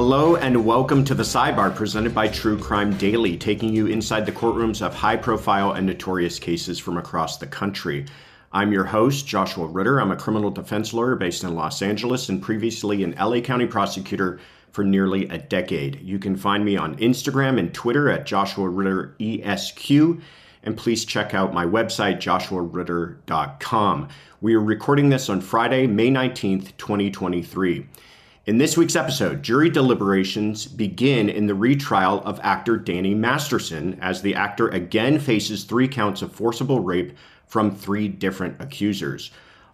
Hello and welcome to the Sidebar presented by True Crime Daily, taking you inside the courtrooms of high profile and notorious cases from across the country. I'm your host, Joshua Ritter. I'm a criminal defense lawyer based in Los Angeles and previously an LA County prosecutor for nearly a decade. You can find me on Instagram and Twitter at Joshua Ritter ESQ. And please check out my website, joshuaritter.com. We are recording this on Friday, May 19th, 2023. In this week's episode, jury deliberations begin in the retrial of actor Danny Masterson as the actor again faces three counts of forcible rape from three different accusers.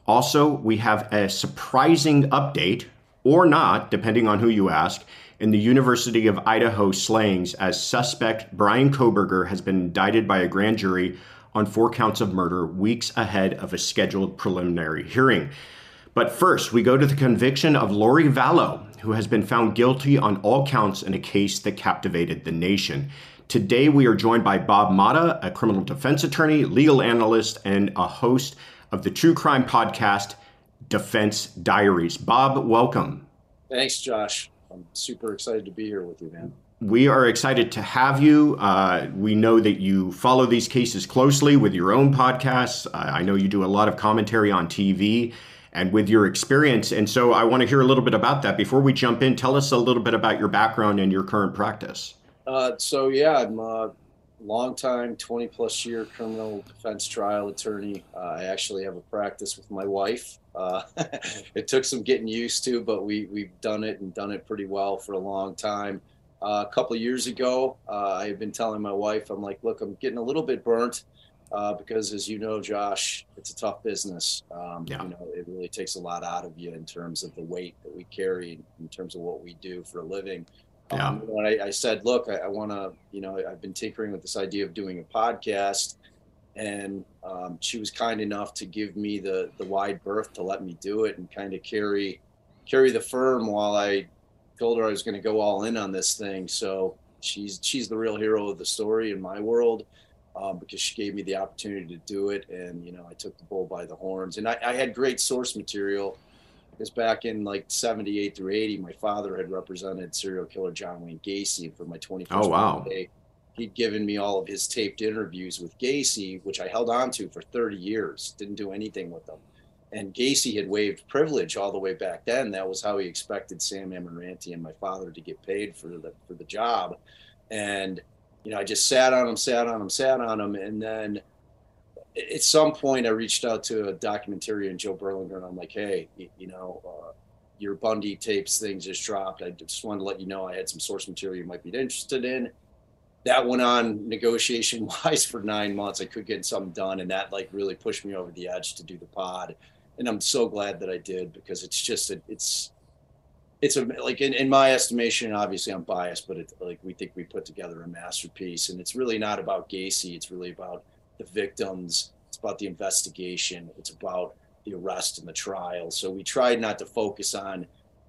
Also, we have a surprising update, or not, depending on who you ask, in the University of Idaho slayings as suspect Bryan Kohberger has been indicted by a grand jury on four counts of murder weeks ahead of a scheduled preliminary hearing. But first, we go to the conviction of Lori Vallow, who has been found guilty on all counts in a case that captivated the nation. Today, we are joined by Bob Motta, a criminal defense attorney, legal analyst, and a host of the true crime podcast, Defense Diaries. Bob, welcome. Thanks, Josh. I'm super excited to be here with you, man. We are excited to have you. Uh, we know that you follow these cases closely with your own podcasts. Uh, I know you do a lot of commentary on TV and with your experience. And so I want to hear a little bit about that. Before we jump in, tell us a little bit about your background and your current practice. Uh, so, yeah, I'm a long-time, 20 plus year criminal defense trial attorney. Uh, I actually have a practice with my wife. Uh, it took some getting used to, but we, we've done it and done it pretty well for a long time. Uh, a couple years ago, uh, I had been telling my wife, I'm like, look, I'm getting a little bit burnt uh, because as you know, Josh, it's a tough business. Um, yeah. You know, it really takes a lot out of you in terms of the weight that we carry, in terms of what we do for a living. Yeah. Um, when I, I, said, look, I, I want to, you know, I've been tinkering with this idea of doing a podcast, and um, she was kind enough to give me the the wide berth to let me do it and kind of carry carry the firm while I told her I was going to go all in on this thing. So she's she's the real hero of the story in my world um, because she gave me the opportunity to do it. And, you know, I took the bull by the horns. And I, I had great source material because back in like 78 through 80, my father had represented serial killer John Wayne Gacy. for my 21st oh, wow. birthday, he'd given me all of his taped interviews with Gacy, which I held on to for 30 years, didn't do anything with them. And Gacy had waived privilege all the way back then. That was how he expected Sam Amirante and my father to get paid for the for the job. And you know, I just sat on them, sat on them, sat on them, and then at some point I reached out to a documentarian, Joe Berlinger, and I'm like, hey, you know, uh, your Bundy tapes thing just dropped. I just wanted to let you know I had some source material you might be interested in. That went on negotiation wise for nine months. I could get something done, and that like really pushed me over the edge to do the pod. And I'm so glad that I did because it's just a, it's it's a like in, in my estimation obviously i'm biased but it's like we think we put together a masterpiece and it's really not about gacy it's really about the victims it's about the investigation it's about the arrest and the trial. So we tried not to focus on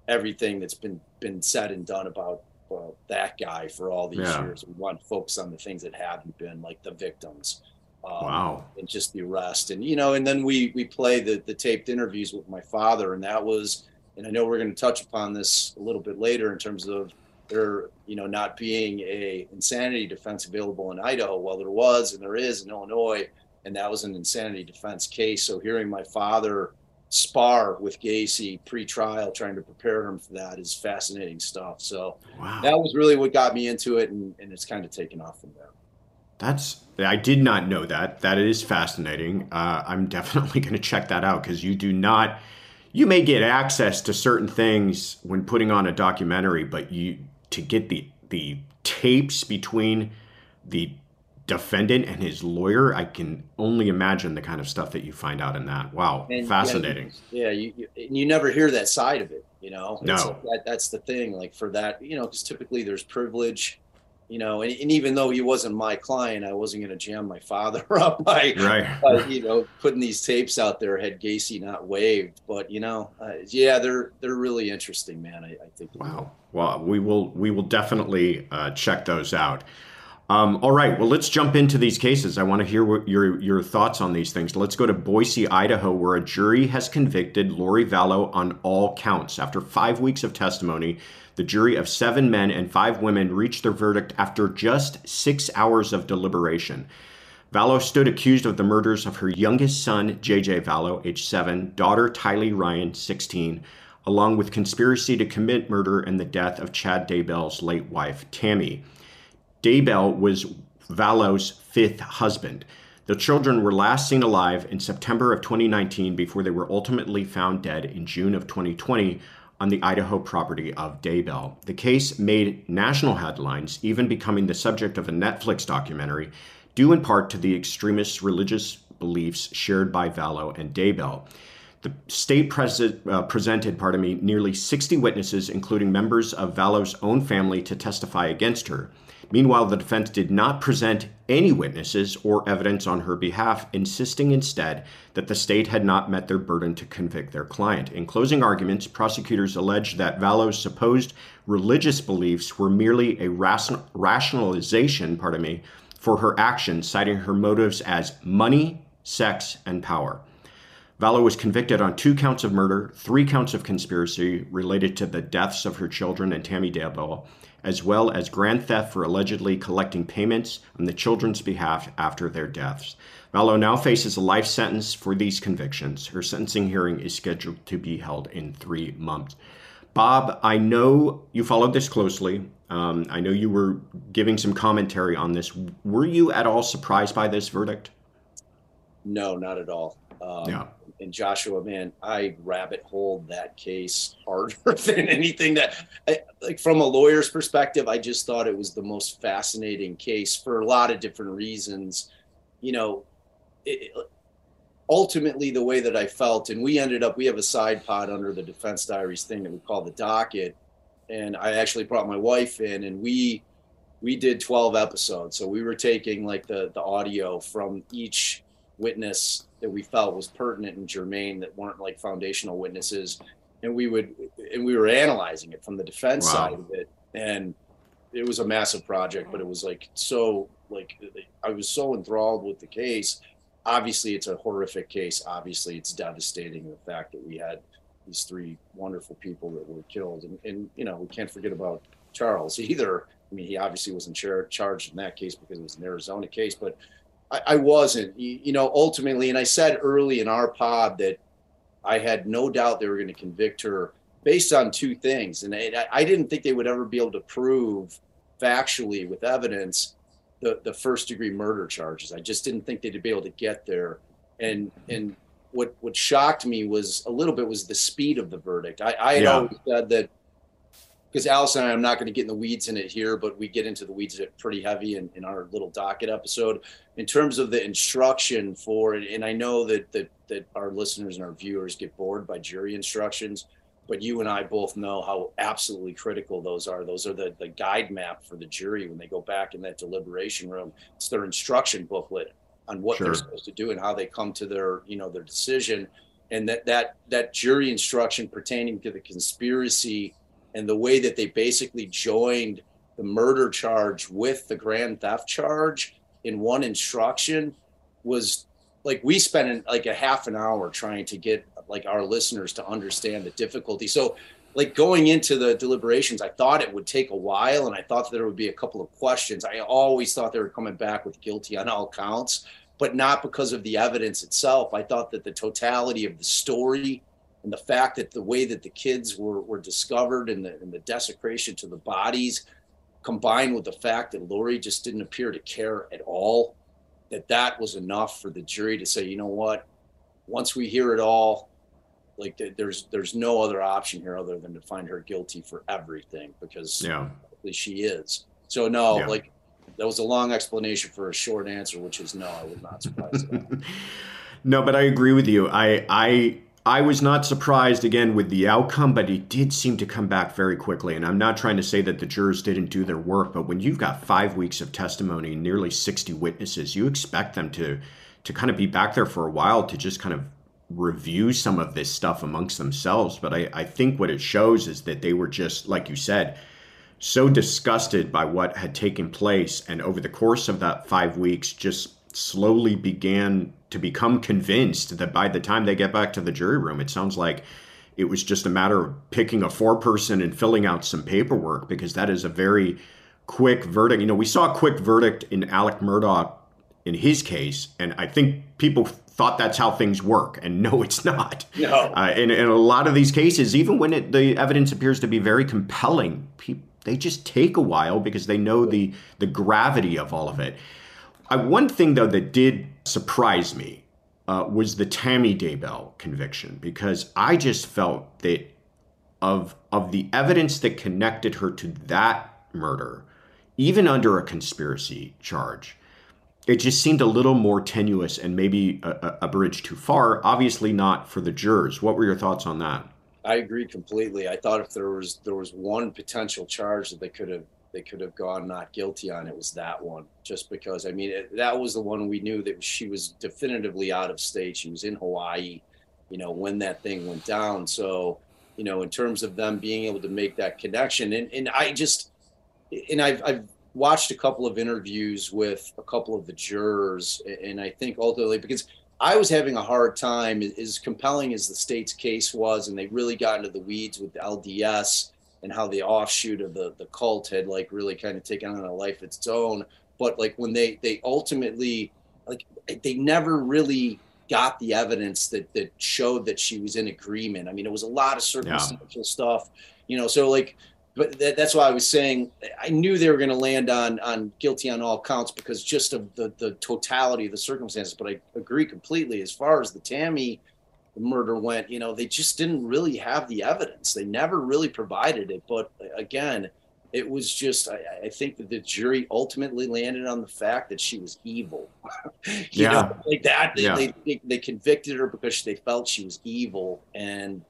everything that's been been said and done about uh, that guy for all these yeah. years. We want to focus on the things that haven't been like the victims um, wow. and just the arrest. And you know and then we we play the the taped interviews with my father and that was and I know we're going to touch upon this a little bit later in terms of there, you know, not being a insanity defense available in Idaho. Well, there was and there is in Illinois, and that was an insanity defense case. So hearing my father spar with Gacy pre-trial, trying to prepare him for that, is fascinating stuff. So wow. that was really what got me into it, and, and it's kind of taken off from there. That's I did not know that. That is fascinating. Uh, I'm definitely going to check that out because you do not. You may get access to certain things when putting on a documentary, but you to get the the tapes between the defendant and his lawyer, I can only imagine the kind of stuff that you find out in that. Wow, and, fascinating. Yeah, you, you, you never hear that side of it. You know, no, like that, that's the thing. Like for that, you know, because typically there's privilege. You know, and, and even though he wasn't my client, I wasn't going to jam my father up by, right. by, you know, putting these tapes out there had Gacy not waived. But you know, uh, yeah, they're they're really interesting, man. I, I think. Wow. Well, we will we will definitely uh, check those out. Um, all right, well, let's jump into these cases. I want to hear what your your thoughts on these things. Let's go to Boise, Idaho, where a jury has convicted Lori Vallow on all counts. After five weeks of testimony, the jury of seven men and five women reached their verdict after just six hours of deliberation. Vallow stood accused of the murders of her youngest son, JJ Vallow, age seven, daughter Tylee Ryan, 16, along with conspiracy to commit murder and the death of Chad Daybell's late wife, Tammy. Daybell was Vallow's fifth husband. The children were last seen alive in September of 2019 before they were ultimately found dead in June of 2020 on the Idaho property of Daybell. The case made national headlines, even becoming the subject of a Netflix documentary, due in part to the extremist religious beliefs shared by Vallow and Daybell. The state pres- uh, presented, pardon me, nearly 60 witnesses, including members of Vallow's own family, to testify against her. Meanwhile, the defense did not present any witnesses or evidence on her behalf, insisting instead that the state had not met their burden to convict their client. In closing arguments, prosecutors alleged that Vallow's supposed religious beliefs were merely a ration- rationalization, pardon me, for her actions, citing her motives as money, sex, and power. Vallow was convicted on two counts of murder, three counts of conspiracy related to the deaths of her children and Tammy Daybell, as well as grand theft for allegedly collecting payments on the children's behalf after their deaths. Vallow now faces a life sentence for these convictions. Her sentencing hearing is scheduled to be held in three months. Bob, I know you followed this closely. Um, I know you were giving some commentary on this. Were you at all surprised by this verdict? No, not at all. Um, yeah and Joshua, man, I rabbit holed that case harder than anything that, I, like, from a lawyer's perspective, I just thought it was the most fascinating case for a lot of different reasons. You know, it, ultimately, the way that I felt, and we ended up, we have a side pod under the Defense Diaries thing that we call the docket, and I actually brought my wife in, and we we did 12 episodes so we were taking like the the audio from each witness that we felt was pertinent and germane that weren't like foundational witnesses. And we would and we were analyzing it from the defense wow. side of it. And it was a massive project but it was like so like i was so enthralled with the case. Obviously it's a horrific case. Obviously it's devastating the fact that we had these three wonderful people that were killed. And, and you know we can't forget about charles either. I mean he obviously wasn't char- charged in that case because it was an arizona case but I, I wasn't. You, you know, ultimately, and I said early in our pod that I had no doubt they were going to convict her based on two things, and I, I didn't think they would ever be able to prove factually with evidence the the first degree murder charges. I just didn't think they'd be able to get there, and and what what shocked me was a little bit was the speed of the verdict. I, I had yeah. always said that because Allison and I, I'm not going to get in the weeds in it here, but we get into the weeds it pretty heavy in, in our little docket episode. In terms of the instruction for it, and I know that, that that our listeners and our viewers get bored by jury instructions, but you and I both know how absolutely critical those are. Those are the, the guide map for the jury when they go back in that deliberation room. It's their instruction booklet on what sure. they're supposed to do and how they come to their, you know, their decision. And that that that jury instruction pertaining to the conspiracy and the way that they basically joined the murder charge with the grand theft charge in one instruction was like we spent like a half an hour trying to get like our listeners to understand the difficulty so like going into the deliberations i thought it would take a while and i thought there would be a couple of questions i always thought they were coming back with guilty on all counts but not because of the evidence itself. I thought that the totality of the story and the fact that the way that the kids were, were discovered and the, and the desecration to the bodies, combined with the fact that Lori just didn't appear to care at all, that that was enough for the jury to say, you know what, once we hear it all, like there's there's no other option here other than to find her guilty for everything because yeah. she is. So no, yeah. like that was a long explanation for a short answer, which is no, I would not surprise. no, but I agree with you. I I I was not surprised again with the outcome, but it did seem to come back very quickly. And I'm not trying to say that the jurors didn't do their work, but when you've got five weeks of testimony, nearly 60 witnesses, you expect them to to kind of be back there for a while to just kind of review some of this stuff amongst themselves. But I, I think what it shows is that they were just, like you said, so disgusted by what had taken place and over the course of that five weeks just slowly began to become convinced that by the time they get back to the jury room it sounds like it was just a matter of picking a four person and filling out some paperwork because that is a very quick verdict you know we saw a quick verdict in alec Murdaugh in his case and i think people thought that's how things work and no it's not no. Uh, in, in a lot of these cases even when it, the evidence appears to be very compelling people they just take a while because they know the the gravity of all of it. I, one thing though that did surprise me uh, was the Tammy Daybell conviction because I just felt that of of the evidence that connected her to that murder, even under a conspiracy charge, it just seemed a little more tenuous and maybe a, a bridge too far. Obviously, not for the jurors. What were your thoughts on that? I agree completely. I thought if there was there was one potential charge that they could have they could have gone not guilty on, it was that one. Just because I mean it, that was the one we knew that she was definitively out of state. She was in Hawaii, you know, when that thing went down. So you know, in terms of them being able to make that connection, and and I just and I've I've watched a couple of interviews with a couple of the jurors, and I think ultimately because I was having a hard time, as compelling as the state's case was, and they really got into the weeds with the LDS and how the offshoot of the, the cult had like really kind of taken on a life of its own. But like when they they ultimately like they never really got the evidence that that showed that she was in agreement. I mean, it was a lot of circumstantial yeah. stuff, you know. So like but that, that's why I was saying I knew they were going to land on on guilty on all counts because just of the the totality of the circumstances. But I agree completely as far as the Tammy murder went. You know, they just didn't really have the evidence. They never really provided it. But uh, again, it was just I, I think that the jury ultimately landed on the fact that she was evil. you yeah. know, like that. They, yeah. they, they convicted her because they felt she was evil and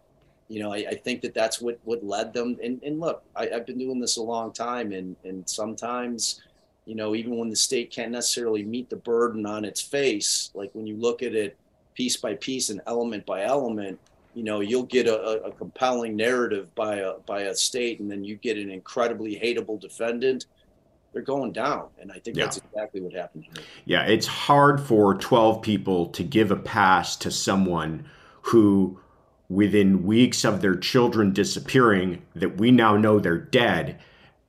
you know, I, I, think that that's what what led them. And, and look, I, have been doing this a long time, and and sometimes, you know, even when the state can't necessarily meet the burden on its face, like when you look at it piece by piece and element by element, you know, you'll get a, a compelling narrative by a by a state, and then you get an incredibly hateable defendant. They're going down, and I think yeah. that's exactly what happened here. Yeah, it's hard for twelve people to give a pass to someone who within weeks of their children disappearing that we now know they're dead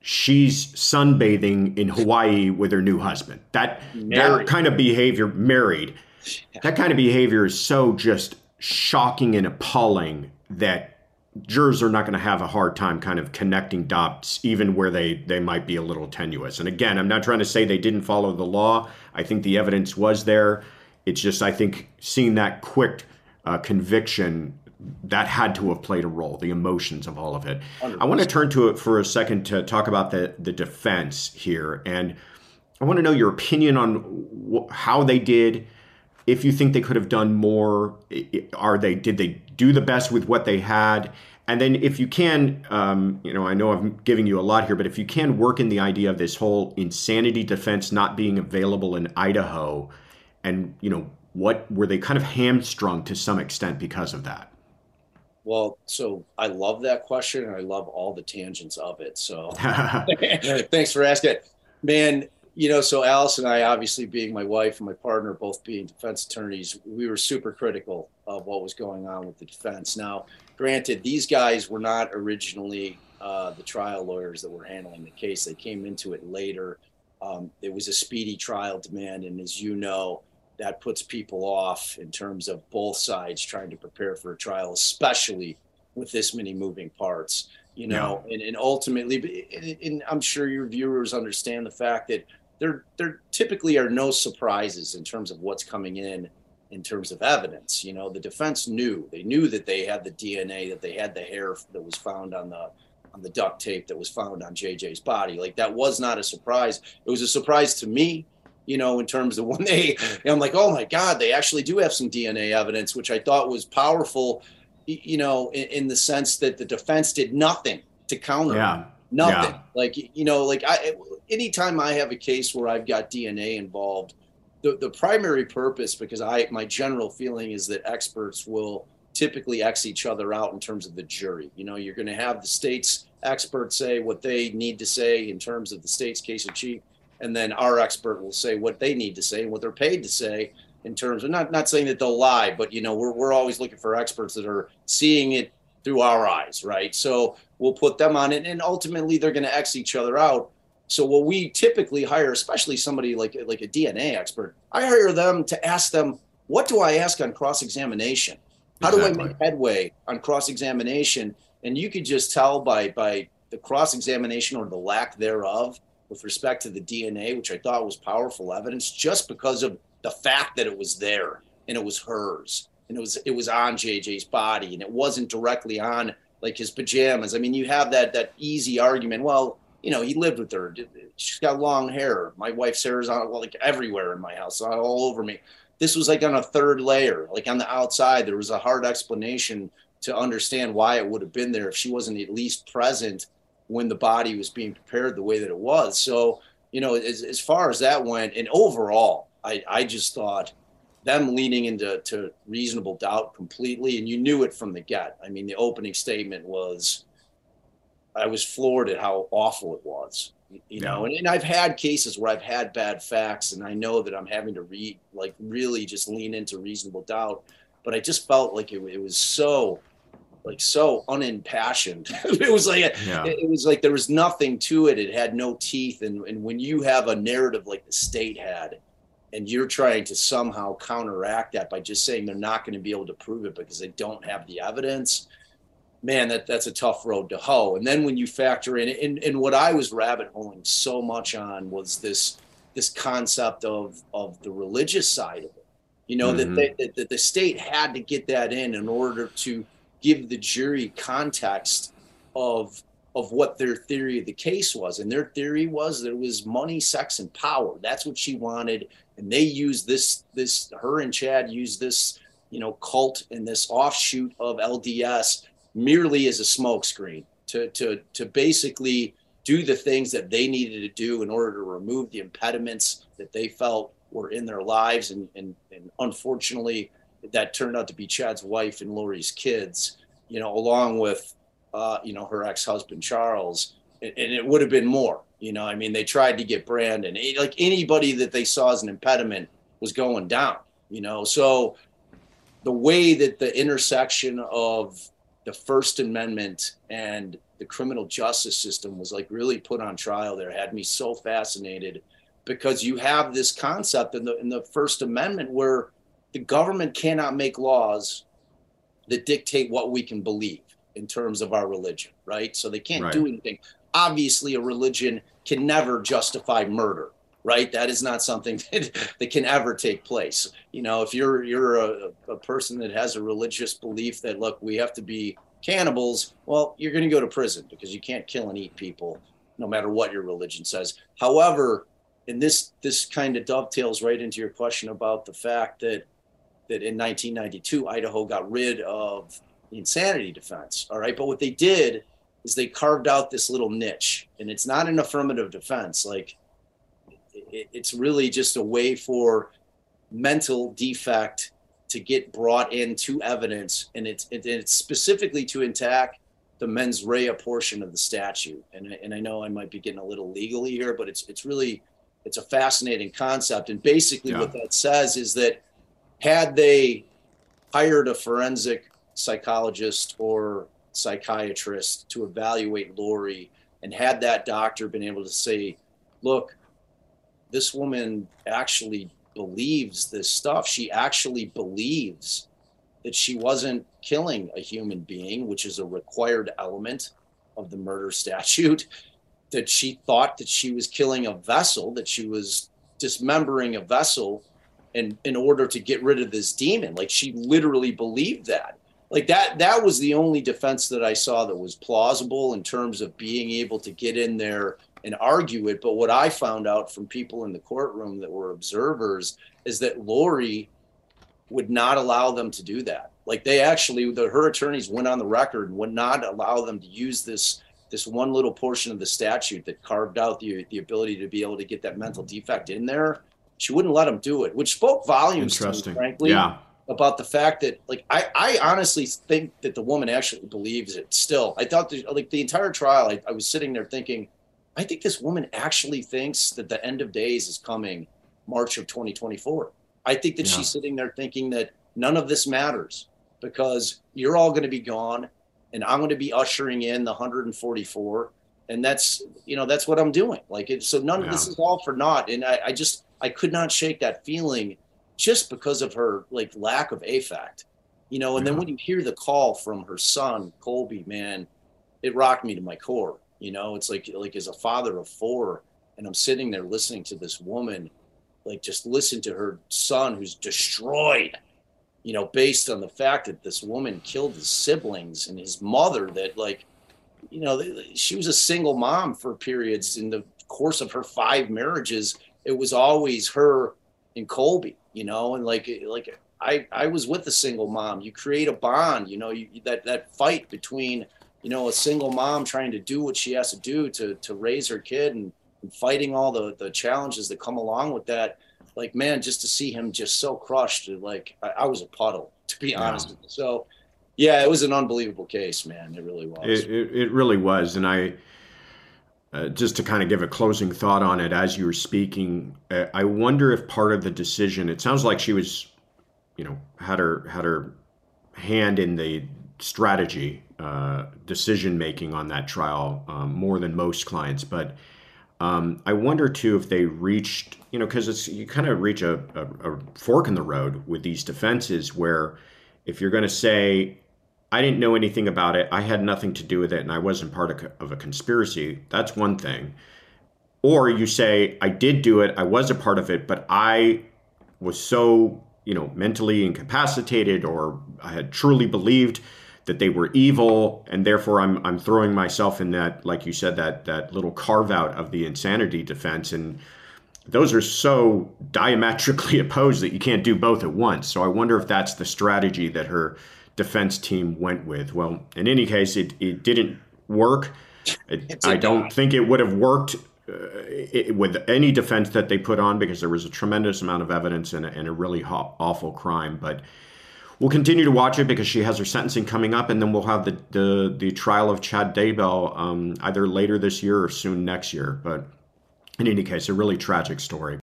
she's sunbathing in Hawaii with her new husband that married. that kind of behavior married that kind of behavior is so just shocking and appalling that jurors are not going to have a hard time kind of connecting dots even where they they might be a little tenuous and again i'm not trying to say they didn't follow the law i think the evidence was there it's just i think seeing that quick uh, conviction that had to have played a role, the emotions of all of it. 100%. I want to turn to it for a second to talk about the, the defense here. And I want to know your opinion on wh- how they did. If you think they could have done more, are they did they do the best with what they had? And then, if you can, um, you know, I know I'm giving you a lot here, but if you can work in the idea of this whole insanity defense not being available in Idaho, and you know, what were they kind of hamstrung to some extent because of that? Well, so I love that question and I love all the tangents of it. So thanks for asking. Man, you know, so Alice and I, obviously being my wife and my partner, both being defense attorneys, we were super critical of what was going on with the defense. Now, granted, these guys were not originally uh, the trial lawyers that were handling the case. They came into it later. Um, it was a speedy trial demand. And as you know, that puts people off in terms of both sides trying to prepare for a trial, especially with this many moving parts. You know, yeah. and, and ultimately, and, and I'm sure your viewers understand the fact that there there typically are no surprises in terms of what's coming in in terms of evidence. You know, the defense knew they knew that they had the DNA, that they had the hair that was found on the on the duct tape that was found on JJ's body. Like that was not a surprise. It was a surprise to me you know, in terms of when they, I'm like, oh my God, they actually do have some DNA evidence, which I thought was powerful, you know, in, in the sense that the defense did nothing to counter. Yeah. Nothing. Yeah. Like, you know, like I, anytime I have a case where I've got DNA involved, the, the primary purpose, because I, my general feeling is that experts will typically X each other out in terms of the jury. You know, you're going to have the state's experts say what they need to say in terms of the state's case in chief and then our expert will say what they need to say and what they're paid to say in terms of not not saying that they'll lie, but you know we're we're always looking for experts that are seeing it through our eyes, right? So we'll put them on it, and ultimately they're going to X each other out. So what we typically hire, especially somebody like like a DNA expert, I hire them to ask them, what do I ask on cross examination? How exactly. do I make headway on cross examination? And you could just tell by by the cross examination or the lack thereof with respect to the DNA, which I thought was powerful evidence, just because of the fact that it was there and it was hers and it was it was on JJ's body and it wasn't directly on like his pajamas. I mean, you have that that easy argument. Well, you know, he lived with her. She's got long hair. My wife's hair is on like everywhere in my house, all over me. This was like on a third layer, like on the outside. There was a hard explanation to understand why it would have been there if she wasn't at least present when the body was being prepared the way that it was. So, you know, as, as far as that went, and overall, I, I just thought them leaning into to reasonable doubt completely, and you knew it from the get. I mean, the opening statement was, I was floored at how awful it was. You yeah. know, and, and I've had cases where I've had bad facts, and I know that I'm having to read, like, really just lean into reasonable doubt. But I just felt like it, it was so like so unimpassioned. it was like yeah. it, it, was like there was nothing to it. It had no teeth. And and when you have a narrative like the state had, and you're trying to somehow counteract that by just saying they're not going to be able to prove it because they don't have the evidence, man, that that's a tough road to hoe. And then when you factor in and, and what I was rabbit holing so much on was this this concept of of the religious side of it. You know mm-hmm. that, they, that the state had to get that in in order to give the jury context of of what their theory of the case was and their theory was that it was money sex and power that's what she wanted and they used this this her and chad used this you know cult and this offshoot of lds merely as a smokescreen to to to basically do the things that they needed to do in order to remove the impediments that they felt were in their lives and and, and unfortunately that turned out to be Chad's wife and Lori's kids, you know, along with, uh, you know, her ex-husband Charles, and, and it would have been more. You know, I mean, they tried to get Brandon, like anybody that they saw as an impediment was going down. You know, so the way that the intersection of the First Amendment and the criminal justice system was like really put on trial there had me so fascinated because you have this concept in the in the First Amendment where the government cannot make laws that dictate what we can believe in terms of our religion, right? So they can't right. do anything. Obviously, a religion can never justify murder, right? That is not something that, that can ever take place. You know, if you're you're a, a person that has a religious belief that look, we have to be cannibals, well, you're going to go to prison because you can't kill and eat people, no matter what your religion says. However, and this this kind of dovetails right into your question about the fact that that in 1992 Idaho got rid of the insanity defense. All right, but what they did is they carved out this little niche, and it's not an affirmative defense. Like it, it's really just a way for mental defect to get brought into evidence, and it's it, it's specifically to attack the mens rea portion of the statute. And and I know I might be getting a little legally here, but it's it's really it's a fascinating concept. And basically, yeah. what that says is that had they hired a forensic psychologist or psychiatrist to evaluate Lori and had that doctor been able to say, look, this woman actually believes this stuff. She actually believes that she wasn't killing a human being, which is a required element of the murder statute. That she thought that she was killing a vessel, that she was dismembering a vessel and in order to get rid of this demon. Like she literally believed that. Like that that was the only defense that I saw that was plausible in terms of being able to get in there and argue it. But what I found out from people in the courtroom that were observers is that Lori would not allow them to do that. Like they actually, the, her attorneys went on the record and would not allow them to use this this one little portion of the statute that carved out the the ability to be able to get that mental defect in there. She wouldn't let them do it, which spoke volumes to me, frankly. Yeah. About the fact that, like, I, I honestly think that the woman actually believes it still. I thought, that, like, the entire trial, I, I was sitting there thinking, I think this woman actually thinks that the end of days is coming March of 2024. I think that yeah. she's sitting there thinking that none of this matters because you're all going to be gone and I'm going to be ushering in the 144 and that's you know that's what I'm doing like it, so none yeah. of this is all for naught and I, I just I could not shake that feeling just because of her like lack of affect you know and yeah. then when you hear the call from her son Colby man it rocked me to my core you know, it's like like as a father of four, and I'm sitting there listening to this woman, like just listen to her son who's destroyed, you know, based on the fact that this woman killed his siblings and his mother. That like, you know, she was a single mom for periods in the course of her five marriages. It was always her and Colby, you know, and like like I I was with a single mom. You create a bond, you know, you, that that fight between you know, a single mom trying to do what she has to do to to raise her kid and, and fighting all the the challenges that come along with that. Like, man, just to see him just so crushed, like I, I was a puddle, to be honest. So, yeah, it was an unbelievable case, man. It really was. It, it, it really was, and I. Uh, just to kind of give a closing thought on it as you were speaking, uh, I wonder if part of the decision. It sounds like she was, you know, had her had her hand in the strategy uh, decision making on that trial um, more than most clients. But um, I wonder too if they reached, you know, because it's you kind of reach a, a, a, fork in the road with these defenses where if you're going to say, I didn't know anything about it, I had nothing to do with it, and I wasn't part of, a conspiracy, that's one thing. Or you say, I did do it, I was a part of it, but I was so, you know, mentally incapacitated or I had truly believed that they were evil, and therefore I'm I'm throwing myself in that, like you said, that that little carve out of the insanity defense, and those are so diametrically opposed that you can't do both at once. So I wonder if that's the strategy that her defense team went with. Well, in any case, it it didn't work. It, I don't think it would have worked uh, it, with any defense that they put on because there was a tremendous amount of evidence and a, and a really ho- awful crime, but we'll continue to watch it because she has her sentencing coming up, and then we'll have the the, the trial of Chad Daybell um, either later this year or soon next year. But in any case, a really tragic story.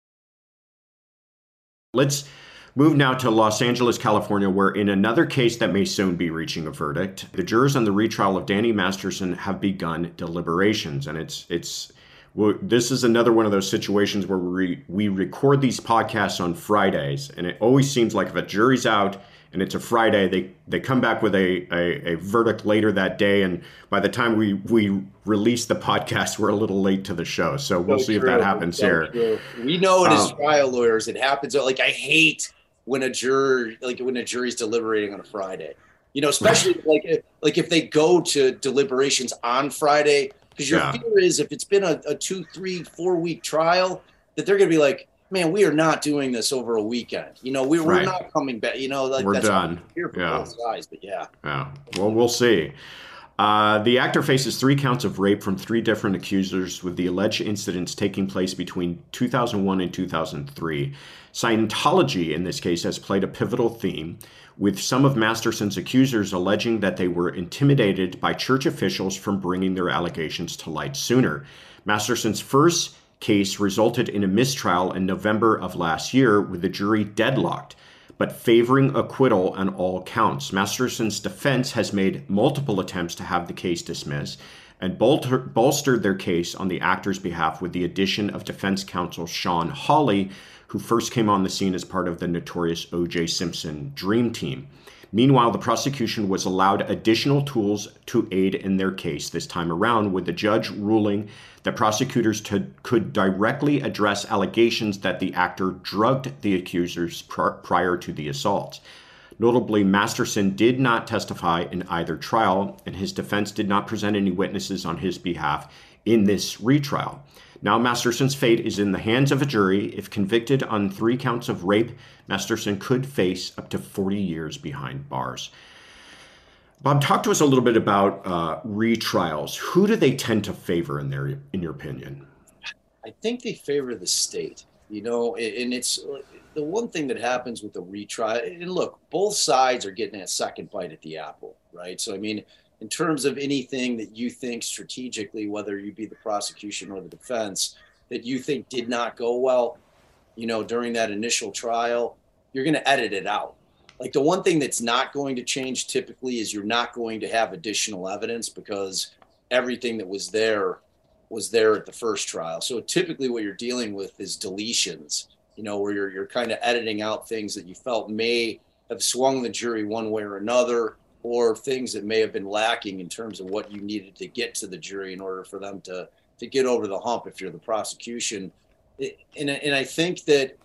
Let's move now to Los Angeles, California, where in another case that may soon be reaching a verdict, the jurors on the retrial of Danny Masterson have begun deliberations, and it's it's. Well, this is another one of those situations where we, we record these podcasts on Fridays, and it always seems like if a jury's out, and it's a Friday. They they come back with a, a, a, verdict later that day, and by the time we we release the podcast, we're a little late to the show. So we'll so see true. if that happens so here. True. We know it um, as trial lawyers, it happens. Like I hate when a juror like when a jury's deliberating on a Friday. You know, especially like like if they go to deliberations on Friday, because your yeah. fear is if it's been a, a two, three, four week trial, that they're gonna be like, man, we are not doing this over a weekend. You know, we, right. not coming back. You know, like we're that's done. Here for yeah. both sides, but yeah. Yeah. Well, we'll see. Uh, the actor faces three counts of rape from three different accusers, with the alleged incidents taking place between 2001 and 2003. Scientology, in this case, has played a pivotal theme, with some of Masterson's accusers alleging that they were intimidated by church officials from bringing their allegations to light sooner. Masterson's first case resulted in a mistrial in November of last year with the jury deadlocked, but favoring acquittal on all counts. Masterson's defense has made multiple attempts to have the case dismissed, and bolstered their case on the actor's behalf with the addition of defense counsel Shawn Holley, who first came on the scene as part of the notorious O.J. Simpson Dream Team. Meanwhile, the prosecution was allowed additional tools to aid in their case this time around, with the judge ruling that prosecutors could directly address allegations that the actor drugged the accusers pr- prior to the assaults. Notably, Masterson did not testify in either trial, and his defense did not present any witnesses on his behalf in this retrial. Now, Masterson's fate is in the hands of a jury. If convicted on three counts of rape, Masterson could face up to 40 years behind bars. Bob, talk to us a little bit about uh, retrials. Who do they tend to favor in their, in your opinion? I think they favor the state. You know, and it's the one thing that happens with the retrial. And look, both sides are getting a second bite at the apple, right? So, I mean, in terms of anything that you think strategically, whether you be the prosecution or the defense, that you think did not go well, you know, during that initial trial, you're going to edit it out. Like the one thing that's not going to change typically is you're not going to have additional evidence because everything that was there was there at the first trial. So typically what you're dealing with is deletions, you know, where you're you're kind of editing out things that you felt may have swung the jury one way or another or things that may have been lacking in terms of what you needed to get to the jury in order for them to to get over the hump if you're the prosecution. It, and, and I think that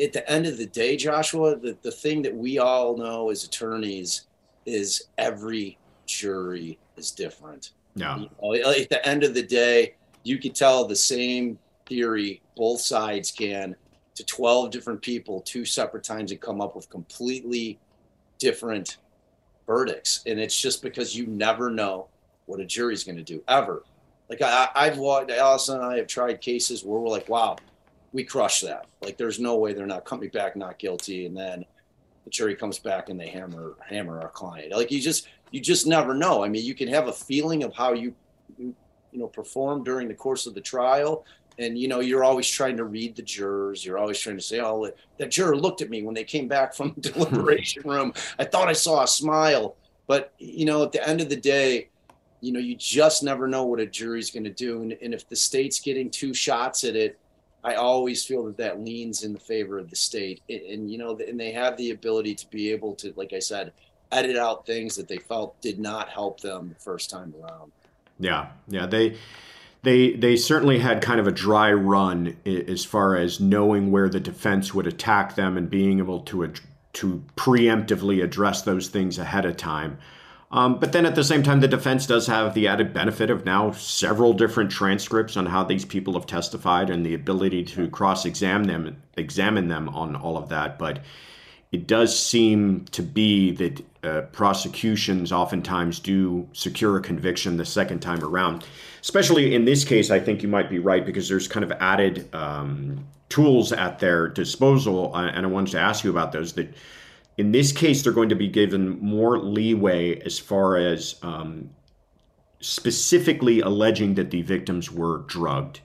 at the end of the day, Joshua, the, the thing that we all know as attorneys is every jury is different. Yeah. You know, at the end of the day, you could tell the same theory, both sides can, to 12 different people two separate times and come up with completely different verdicts. And it's just because you never know what a jury's going to do ever. Like I, I've watched, Allison and I have tried cases where we're like, wow, we crushed that. Like there's no way they're not coming back not guilty. And then the jury comes back and they hammer, hammer our client. Like you just, you just never know. I mean, you can have a feeling of how you, you, you know, perform during the course of the trial, and you know you're always trying to read the jurors. You're always trying to say oh that juror looked at me when they came back from the deliberation room. I thought i saw a smile. But you know at the end of the day you know you just never know what a jury's going to do. And, and if the state's getting two shots at it i always feel that that leans in the favor of the state. And, and you know and they have the ability to be able to like i said edit out things that they felt did not help them the first time around. Yeah. Yeah they they they certainly had kind of a dry run as far as knowing where the defense would attack them and being able to to preemptively address those things ahead of time. Um, but then at the same time, the defense does have the added benefit of now several different transcripts on how these people have testified and the ability to cross-examine them, examine them on all of that. But it does seem to be that uh, prosecutions oftentimes do secure a conviction the second time around. Especially in this case, I think you might be right because there's kind of added um, tools at their disposal, uh, and I wanted to ask you about those. That in this case, they're going to be given more leeway as far as um, specifically alleging that the victims were drugged.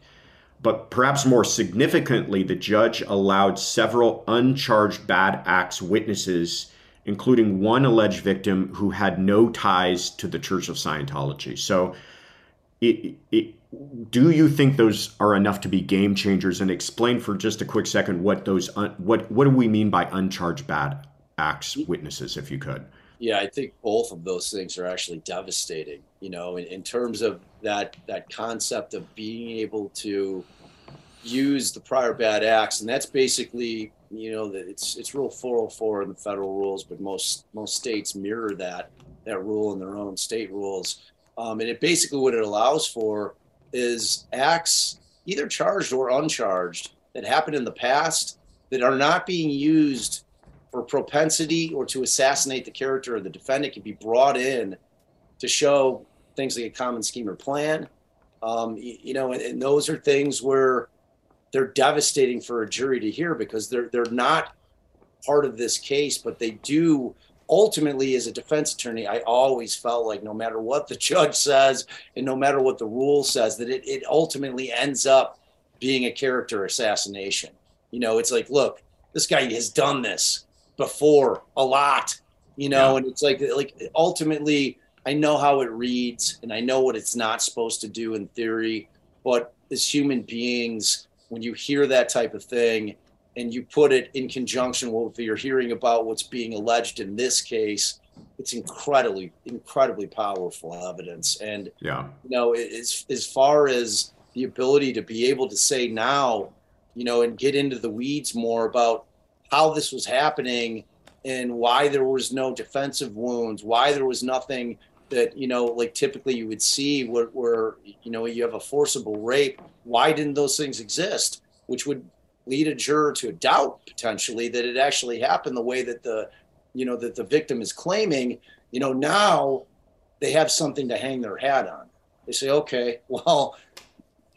But perhaps more significantly, the judge allowed several uncharged bad acts witnesses, including one alleged victim who had no ties to the Church of Scientology. So, it, it, do you think those are enough to be game changers? And explain for just a quick second what those un, what what do we mean by uncharged bad acts witnesses, if you could. Yeah, I think both of those things are actually devastating. You know, in, in terms of that that concept of being able to use the prior bad acts, and that's basically you know that it's it's Rule 404 in the federal rules, but most most states mirror that that rule in their own state rules. Um, and it basically what it allows for is acts either charged or uncharged that happened in the past that are not being used for propensity or to assassinate the character of the defendant can be brought in to show things like a common scheme or plan. Um, you, you, know, and, and, those are things where they're devastating for a jury to hear because they're they're not part of this case, but they do ultimately as a defense attorney i always felt like no matter what the judge says and no matter what the rule says that it, it ultimately ends up being a character assassination you know it's like look this guy has done this before a lot, you know, yeah. and it's like like ultimately I know how it reads and I know what it's not supposed to do in theory. But as human beings, when you hear that type of thing and you put it in conjunction with you're hearing about what's being alleged in this case, it's incredibly, incredibly powerful evidence. And yeah, you know, as as far as the ability to be able to say now, you know, and get into the weeds more about how this was happening and why there was no defensive wounds, why there was nothing that you know like typically you would see where, where you know you have a forcible rape why didn't those things exist? Which would lead a juror to doubt potentially that it actually happened the way that the you know that the victim is claiming. You know now they have something to hang their hat on. They say okay well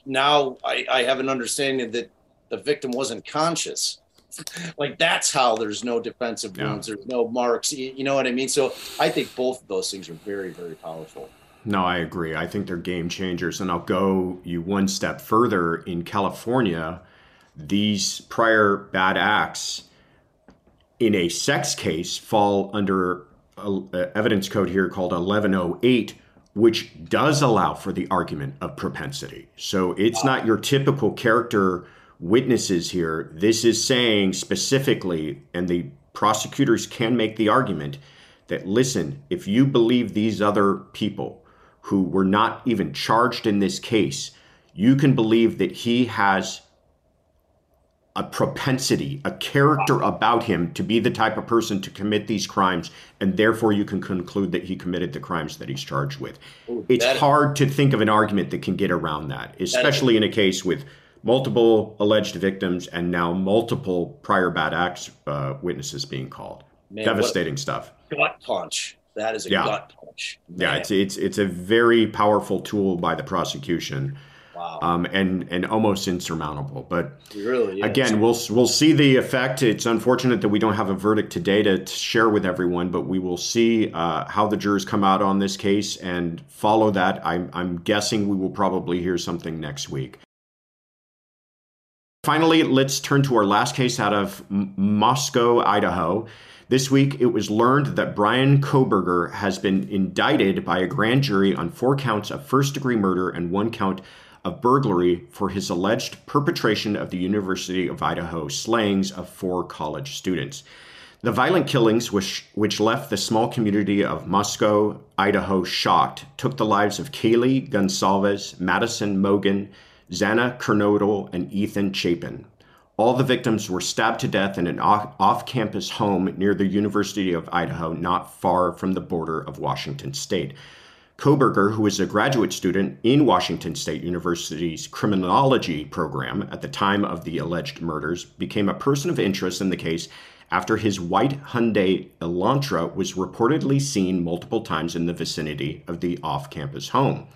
now i, I have an understanding that the victim wasn't conscious like that's how there's no defensive wounds, yeah. there's no marks. You, know what I mean? So I think both of those things are very, very powerful. No, I agree. I think they're game changers. And I'll go you one step further. In California, these prior bad acts in a sex case fall under evidence code here called 1108 which does allow for the argument of propensity. So it's not your typical character witnesses here. This is saying specifically, and the prosecutors can make the argument that listen, if you believe these other people who were not even charged in this case, you can believe that he has a propensity, a character about him to be the type of person to commit these crimes, and therefore you can conclude that he committed the crimes that he's charged with. Ooh, it's hard to think of an argument that can get around that, especially that in a case with multiple alleged victims, and now multiple prior bad acts uh, witnesses being called. Man, Devastating stuff. Gut punch. That is a yeah. gut punch. Man. Yeah, it's it's it's a very powerful tool by the prosecution. Wow. Um, and and almost insurmountable. But really, again, we'll we'll see the effect. It's unfortunate that we don't have a verdict today to, to share with everyone, but we will see uh, how the jurors come out on this case and follow that. I'm I'm guessing we will probably hear something next week. Finally, let's turn to our last case out of M- Moscow, Idaho. This week, it was learned that Bryan Kohberger has been indicted by a grand jury on four counts of first degree murder and one count of burglary for his alleged perpetration of the University of Idaho slayings of four college students. The violent killings, which, which left the small community of Moscow, Idaho, shocked, took the lives of Kaylee Goncalves, Madison Mogen, Xana Kernodle, and Ethan Chapin. All the victims were stabbed to death in an off campus home near the University of Idaho, not far from the border of Washington state. Kohberger, who was a graduate student in Washington State University's criminology program at the time of the alleged murders, became a person of interest in the case after his white Hyundai Elantra was reportedly seen multiple times in the vicinity of the off campus home.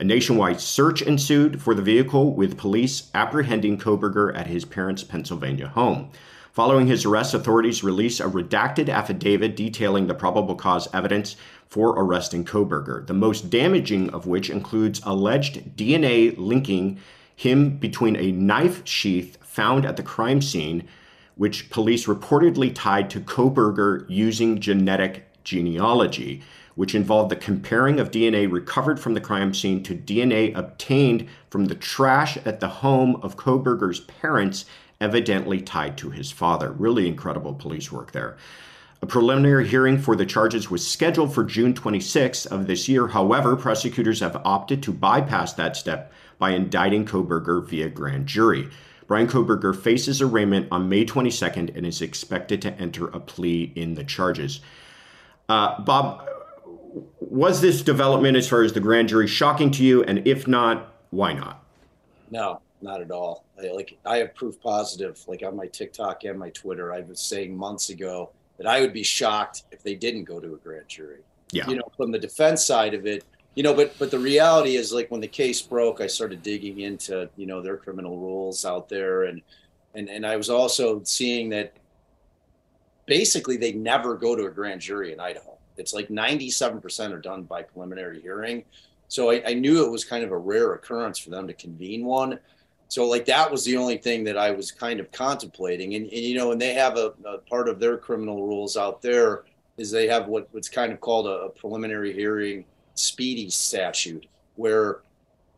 A nationwide search ensued for the vehicle, with police apprehending Kohberger at his parents' Pennsylvania home. Following his arrest, authorities released a redacted affidavit detailing the probable cause evidence for arresting Kohberger, the most damaging of which includes alleged DNA linking him between a knife sheath found at the crime scene, which police reportedly tied to Kohberger using genetic genealogy which involved the comparing of DNA recovered from the crime scene to DNA obtained from the trash at the home of Kohberger's parents, evidently tied to his father. Really incredible police work there. A preliminary hearing for the charges was scheduled for June 26 of this year. However, prosecutors have opted to bypass that step by indicting Kohberger via grand jury. Bryan Kohberger faces arraignment on May 22nd and is expected to enter a plea in the charges. Uh, Bob, was this development as far as the grand jury shocking to you? And if not, why not? No, not at all. I, like I have proof positive, like on my TikTok and my Twitter. I was saying months ago that I would be shocked if they didn't go to a grand jury. Yeah. You know, from the defense side of it, you know, but but the reality is like when the case broke, I started digging into, you know, their criminal rules out there and and and I was also seeing that basically they never go to a grand jury in Idaho. It's like 97% are done by preliminary hearing. So I, I, knew it was kind of a rare occurrence for them to convene one. So like that was the only thing that I was kind of contemplating. And, and you know, and they have a, a, part of their criminal rules out there is they have what, what's kind of called a, a preliminary hearing speedy statute where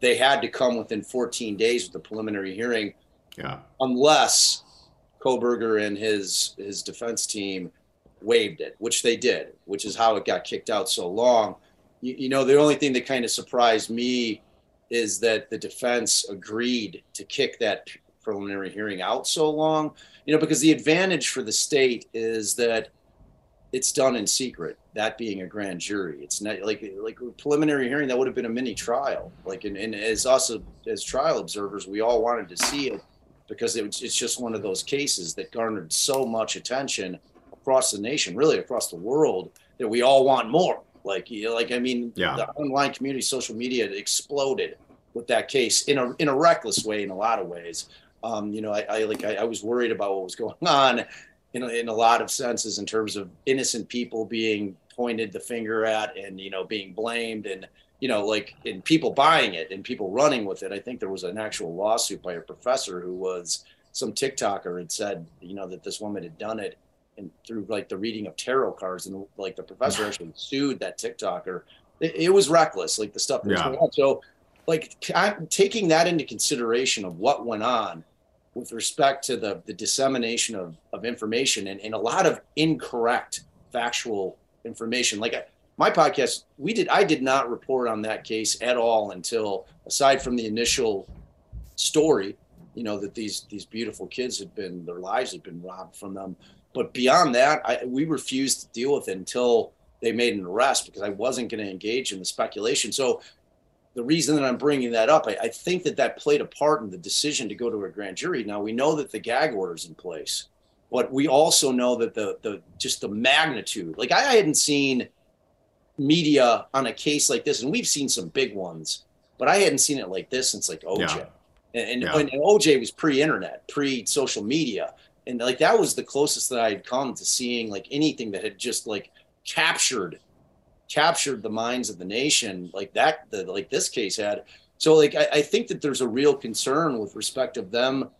they had to come within 14 days with the preliminary hearing. Yeah. Unless Kohberger and his his defense team waived it, which they did, which is how it got kicked out so long. You, you know, the only thing that kind of surprised me is that the defense agreed to kick that preliminary hearing out so long. You know, because the advantage for the state is that it's done in secret. That being a grand jury, it's not like like preliminary hearing. That would have been a mini trial. Like, and, and as us as trial observers, we all wanted to see it because it was, it's just one of those cases that garnered so much attention across the nation, really across the world, that we all want more. Like, you know, like I mean, yeah. the online community, social media exploded with that case in a in a reckless way in a lot of ways. Um, you know, I, I like I, I, was worried about what was going on in in a lot of senses in terms of innocent people being pointed the finger at and you know being blamed and you know like in people buying it and people running with it. I think there was an actual lawsuit by a professor who was some TikToker had said you know that this woman had done it and through like the reading of tarot cards and like the professor actually sued that TikToker. It, it was reckless, like the stuff that yeah. was going on. So like I'm taking that into consideration of what went on with respect to the, the dissemination of, of information and, and a lot of incorrect factual information. Like I, my podcast, we did I did not report on that case at all until aside from the initial story, you know, that these these beautiful kids had been their lives had been robbed from them. But beyond that, I, we refused to deal with it until they made an arrest because I wasn't going to engage in the speculation. So the reason that I'm bringing that up, I, I, think that that played a part in the decision to go to a grand jury. Now we know that the gag order is in place, but we also know that the the just the magnitude. Like I hadn't seen media on a case like this, and we've seen some big ones, but I hadn't seen it like this since like OJ. Yeah. And, and, yeah. and OJ was pre-internet, pre-social media, and like that was the closest that I had come to seeing like anything that had just like captured captured the minds of the nation like that the, like this case had. So like I, I, think that there's a real concern with respect of them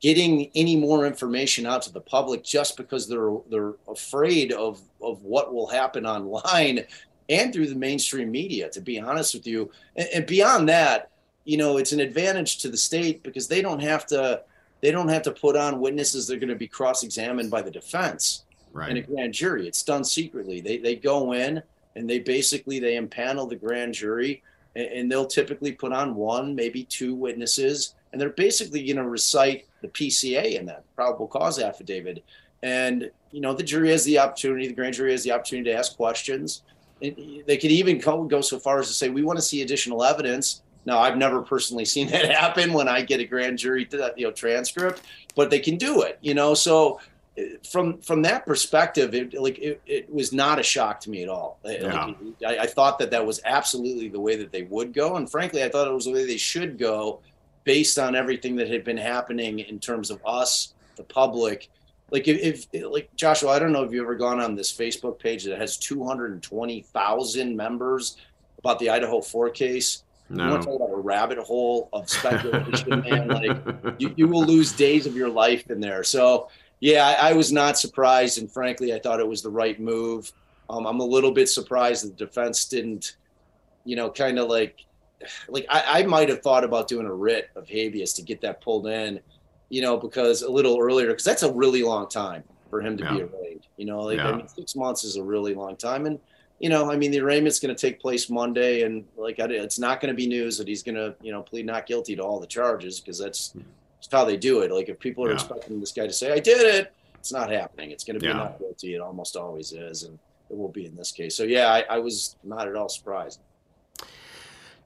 getting any more information out to the public just because they're they're afraid of of what will happen online and through the mainstream media to be honest with you. And, and beyond that you know it's an advantage to the state because they don't have to they don't have to put on witnesses they're going to be cross-examined by the defense. Right. in a grand jury it's done secretly. They they go in and they basically they impanel the grand jury and, and they'll typically put on one maybe two witnesses and they're basically going to recite the pca in that probable cause affidavit. And you know the jury has the opportunity the grand jury has the opportunity to ask questions. And they could even go, go so far as to say we want to see additional evidence now i've never personally seen that happen when i get a grand jury uh, you know transcript but they can do it you know so uh, from from that perspective, it like it, it was not a shock to me at all. Uh, yeah. Like, I, I, thought that that was absolutely the way that they would go, and frankly, I thought it was the way they should go, based on everything that had been happening in terms of us, the public. Like if, if like Joshua, I don't know if you've ever gone on this Facebook page that has two hundred and twenty thousand members about the Idaho Four case. No. You want to talk about a rabbit hole of speculation, man? Like you, you will lose days of your life in there. So yeah, I, I, was not surprised, and frankly, I thought it was the right move. Um, I'm a little bit surprised the defense didn't, you know, kind of like, like I, I might have thought about doing a writ of habeas to get that pulled in, you know, because a little earlier, because that's a really long time for him to yeah. be arraigned. You know, like yeah. I mean, six months is a really long time, and you know, I mean, the arraignment's going to take place Monday, and like it's not going to be news that he's going to, you know, plead not guilty to all the charges because that's hmm. it's how they do it. Like if people are yeah. expecting this guy to say, "I did it," it's not happening. It's going to be yeah. not guilty. It almost always is, and it will be in this case. So yeah, I, I was not at all surprised.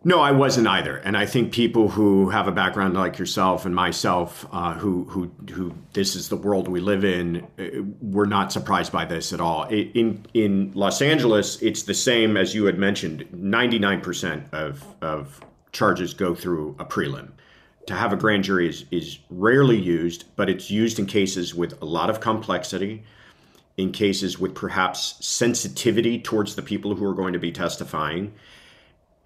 No, I wasn't either, and I think people who have a background like yourself and myself, uh, who who who this is the world we live in, uh, we're not surprised by this at all. In in Los Angeles, it's the same as you had mentioned. Ninety nine percent of of charges go through a prelim to have a grand jury is, is rarely used, but it's used in cases with a lot of complexity, in cases with perhaps sensitivity towards the people who are going to be testifying,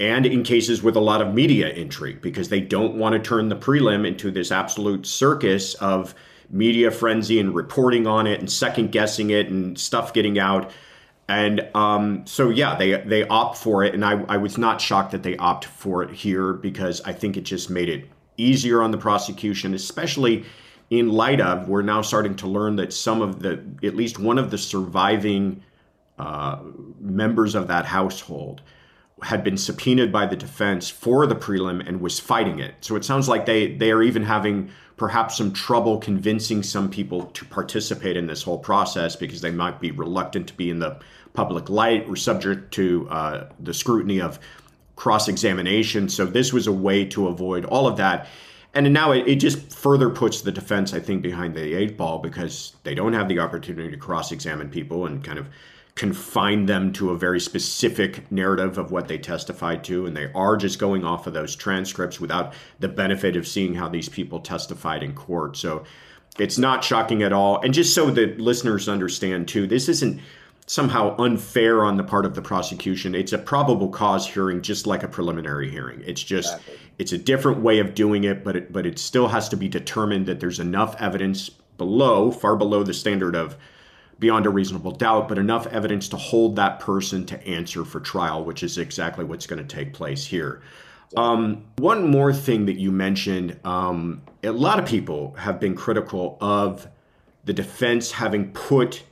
and in cases with a lot of media intrigue because they don't want to turn the prelim into this absolute circus of media frenzy and reporting on it and second guessing it and stuff getting out. And um, so, yeah, they they opt for it, and I, I was not shocked that they opt for it here because I think it just made it easier on the prosecution, especially in light of we're now starting to learn that some of the at least one of the surviving uh, members of that household had been subpoenaed by the defense for the prelim and was fighting it. So it sounds like they they are even having perhaps some trouble convincing some people to participate in this whole process because they might be reluctant to be in the public light or subject to uh, the scrutiny of cross examination. So this was a way to avoid all of that. And now it, it just further puts the defense, I think, behind the eight ball because they don't have the opportunity to cross examine people and kind of confine them to a very specific narrative of what they testified to, and they are just going off of those transcripts without the benefit of seeing how these people testified in court. So it's not shocking at all. And just so that listeners understand, too, this isn't somehow unfair on the part of the prosecution. It's a probable cause hearing, just like a preliminary hearing. It's just exactly. it's a different way of doing it, but it, but it still has to be determined that there's enough evidence below, far below the standard of beyond a reasonable doubt, but enough evidence to hold that person to answer for trial, which is exactly what's going to take place here. Um, one more thing that you mentioned um, a lot of people have been critical of the defense having put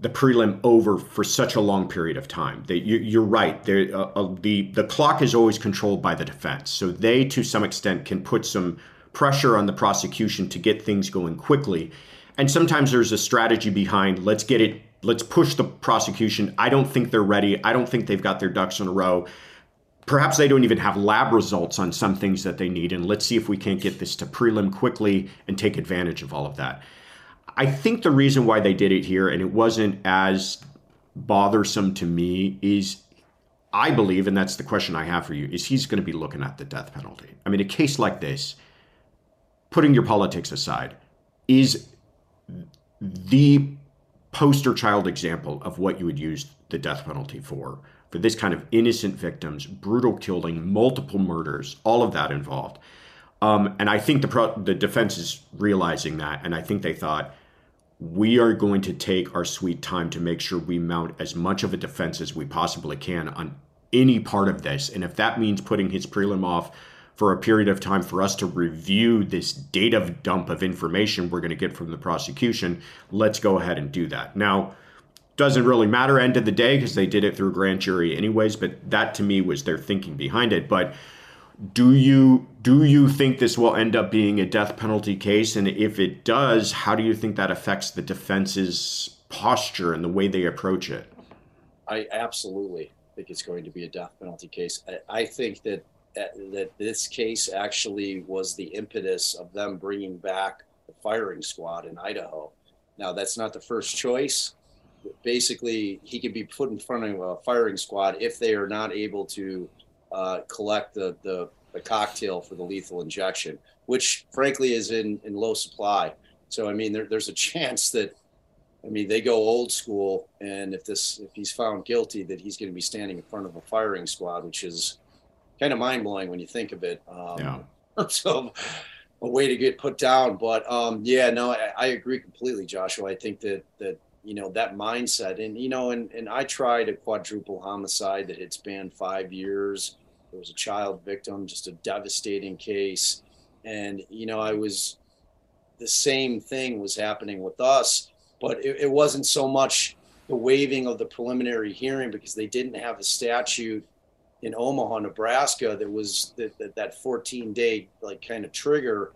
the prelim over for such a long period of time. That you, are right. Uh, uh, the the clock is always controlled by the defense, so they to some extent can put some pressure on the prosecution to get things going quickly. And sometimes there's a strategy behind let's get it, let's push the prosecution. I don't think they're ready. I don't think they've got their ducks in a row. Perhaps they don't even have lab results on some things that they need. And let's see if we can't get this to prelim quickly and take advantage of all of that. I think the reason why they did it here, and it wasn't as bothersome to me, is I believe, and that's the question I have for you, is he's going to be looking at the death penalty. I mean, a case like this, putting your politics aside, is the poster child example of what you would use the death penalty for for this kind of innocent victims, brutal killing, multiple murders, all of that involved. Um, and I think the pro- the defense is realizing that, and I think they thought we are going to take our sweet time to make sure we mount as much of a defense as we possibly can on any part of this. And if that means putting his prelim off for a period of time for us to review this data dump of information we're going to get from the prosecution, let's go ahead and do that. Now, doesn't really matter end of the day because they did it through grand jury anyways, but that to me was their thinking behind it. But do you do you think this will end up being a death penalty case and if it does how do you think that affects the defense's posture and the way they approach it i absolutely think it's going to be a death penalty case i, I think that that this case actually was the impetus of them bringing back the firing squad in Idaho. Now, that's not the first choice. Basically, he can be put in front of a firing squad if they are not able to uh, collect the, the, the cocktail for the lethal injection, which frankly is in, in low supply. So, I mean, there, there's a chance that, I mean, they go old school, and if this if he's found guilty, that he's going to be standing in front of a firing squad, which is kind of mind blowing when you think of it. Um, yeah. So a way to get put down, but um, yeah, no, I, I, agree completely, Joshua. I think that that you know that mindset, and you know, and and I tried a quadruple homicide that had spanned five years. There was a child victim, just a devastating case, and you know, I was the same thing was happening with us, but it, it wasn't so much the waiving of the preliminary hearing because they didn't have a statute in Omaha, Nebraska, that was that, that, that 14 day like kind of trigger,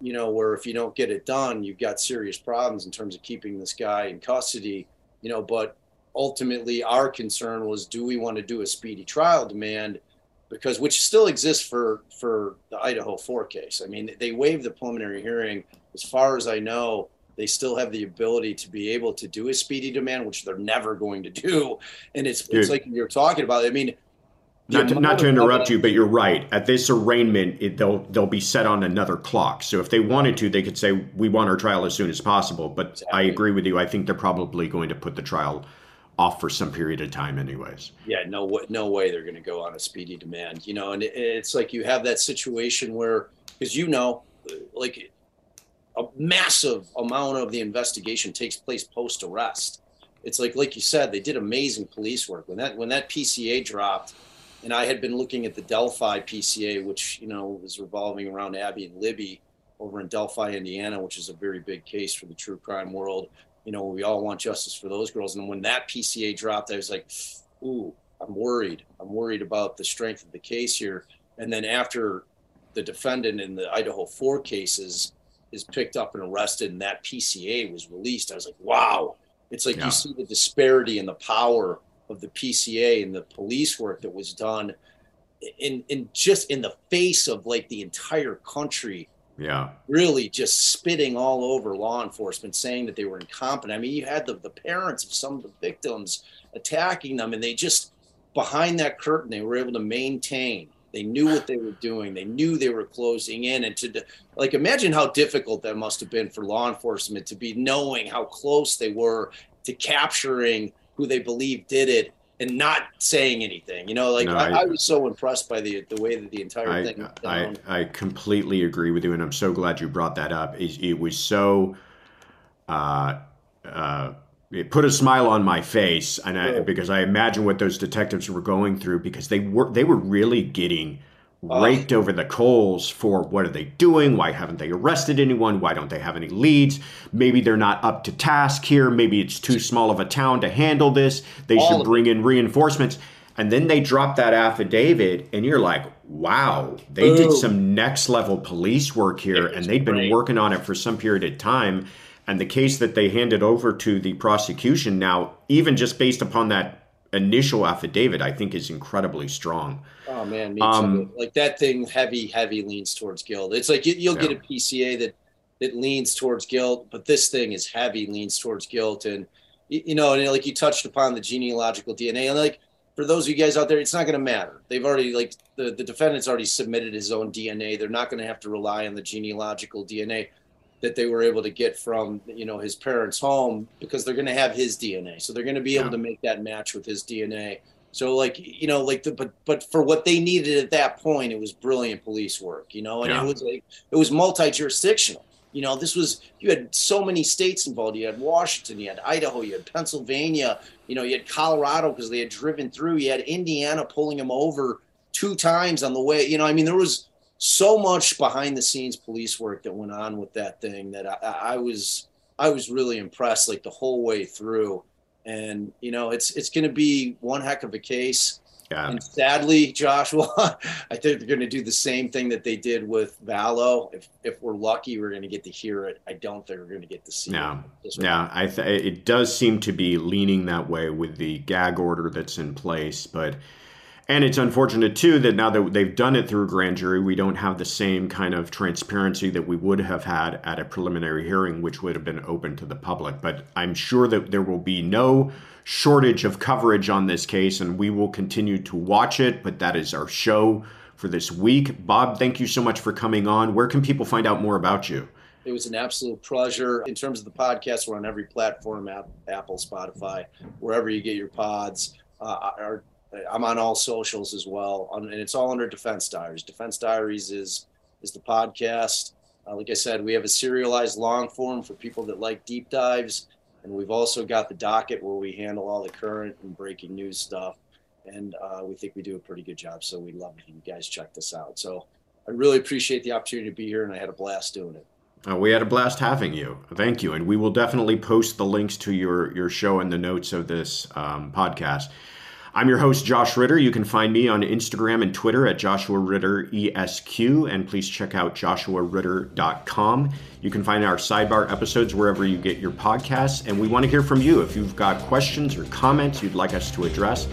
you know, where if you don't get it done, you've got serious problems in terms of keeping this guy in custody, you know, but ultimately our concern was do we want to do a speedy trial demand because which still exists for for the Idaho 4 case. I mean, they waived the preliminary hearing as far as I know, they still have the ability to be able to do a speedy demand, which they're never going to do. And it's Dude. it's like you're talking about. I mean, not to, not to interrupt you, but you're right. At this arraignment, it, they'll they'll be set on another clock. So if they wanted to, they could say we want our trial as soon as possible. But exactly. I agree with you. I think they're probably going to put the trial off for some period of time, anyways. Yeah, no, no way they're going to go on a speedy demand. You know, and it, it's like you have that situation where, because you know, like a massive amount of the investigation takes place post arrest it's like like you said, they did amazing police work when that when that PCA dropped, and I had been looking at the Delphi PCA, which you know was revolving around Abby and Libby over in Delphi, Indiana, which is a very big case for the true crime world. You know, we all want justice for those girls. And when that PCA dropped, I was like, ooh, I'm worried. I'm worried about the strength of the case here. And then after the defendant in the Idaho 4 cases is picked up and arrested and that PCA was released, I was like, wow. It's like yeah. you see the disparity and the power of the PCA and the police work that was done in in just in the face of like the entire country yeah. really just spitting all over law enforcement saying that they were incompetent. I mean you had the, the parents of some of the victims attacking them and they just behind that curtain they were able to maintain. They knew what they were doing. They knew they were closing in and to like imagine how difficult that must have been for law enforcement to be knowing how close they were to capturing who they believe did it and not saying anything. You know, like no, I, I, I, was so impressed by the the way that the entire I, thing. I I completely agree with you, and I'm so glad you brought that up. It, it was so. Uh, uh, it put a smile on my face, and I, because I imagine what those detectives were going through because they were they were really getting raked over the coals for what are they doing? Why haven't they arrested anyone? Why don't they have any leads? Maybe they're not up to task here. Maybe it's too small of a town to handle this. They should bring in reinforcements. And then they drop that affidavit, and you're like, wow, they Ooh. did some next level police work here, and they'd been great. working on it for some period of time. And the case that they handed over to the prosecution now, even just based upon that initial affidavit, I think is incredibly strong. Oh man, me um, too. Like that thing, heavy, heavy leans towards guilt. It's like you, will yeah. get a PCA that that leans towards guilt, but this thing is heavy, leans towards guilt, and you know, and like you touched upon the genealogical DNA, and like for those of you guys out there, it's not going to matter. They've already like the the defendant's already submitted his own DNA. They're not going to have to rely on the genealogical DNA that they were able to get from you know his parents' home because they're going to have his DNA. So they're going to be yeah. able to make that match with his DNA. So like you know like the but but for what they needed at that point, it was brilliant police work. You know, and yeah. it was like it was multi jurisdictional. You know, this was you had so many states involved. You had Washington, you had Idaho, you had Pennsylvania. You know, you had Colorado because they had driven through. You had Indiana pulling them over two times on the way. You know, I mean, there was so much behind the scenes police work that went on with that thing that I, I was I was really impressed like the whole way through. And you know, it's it's going to be one heck of a case. Yeah. And sadly, Joshua, I think they're going to do the same thing that they did with Vallow. If if we're lucky, we're going to get to hear it. I don't think we're going to get to see no. it. Yeah, I th- it does seem to be leaning that way with the gag order that's in place, but and it's unfortunate too that now that they've done it through grand jury, we don't have the same kind of transparency that we would have had at a preliminary hearing, which would have been open to the public. But I'm sure that there will be no shortage of coverage on this case, and we will continue to watch it. But that is our show for this week. Bob, thank you so much for coming on. Where can people find out more about you? It was an absolute pleasure. In terms of the podcast, we're on every platform Apple, Spotify, wherever you get your pods. Uh, our I'm on all socials as well, and it's all under Defense Diaries. Defense Diaries is is the podcast. Uh, like I said, we have a serialized long form for people that like deep dives, and we've also got the docket where we handle all the current and breaking news stuff. And uh, we think we do a pretty good job. So we'd love if you guys check this out. So I really appreciate the opportunity to be here, and I had a blast doing it. Uh, we had a blast having you. Thank you, and we will definitely post the links to your your show in the notes of this um, podcast. I'm your host, Josh Ritter. You can find me on Instagram and Twitter at Joshua Ritter ESQ, and please check out joshuaritter.com. You can find our sidebar episodes wherever you get your podcasts, and we want to hear from you. If you've got questions or comments you'd like us to address,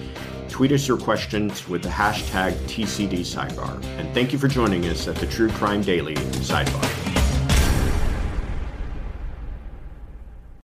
tweet us your questions with the hashtag TCD Sidebar. And thank you for joining us at the True Crime Daily Sidebar.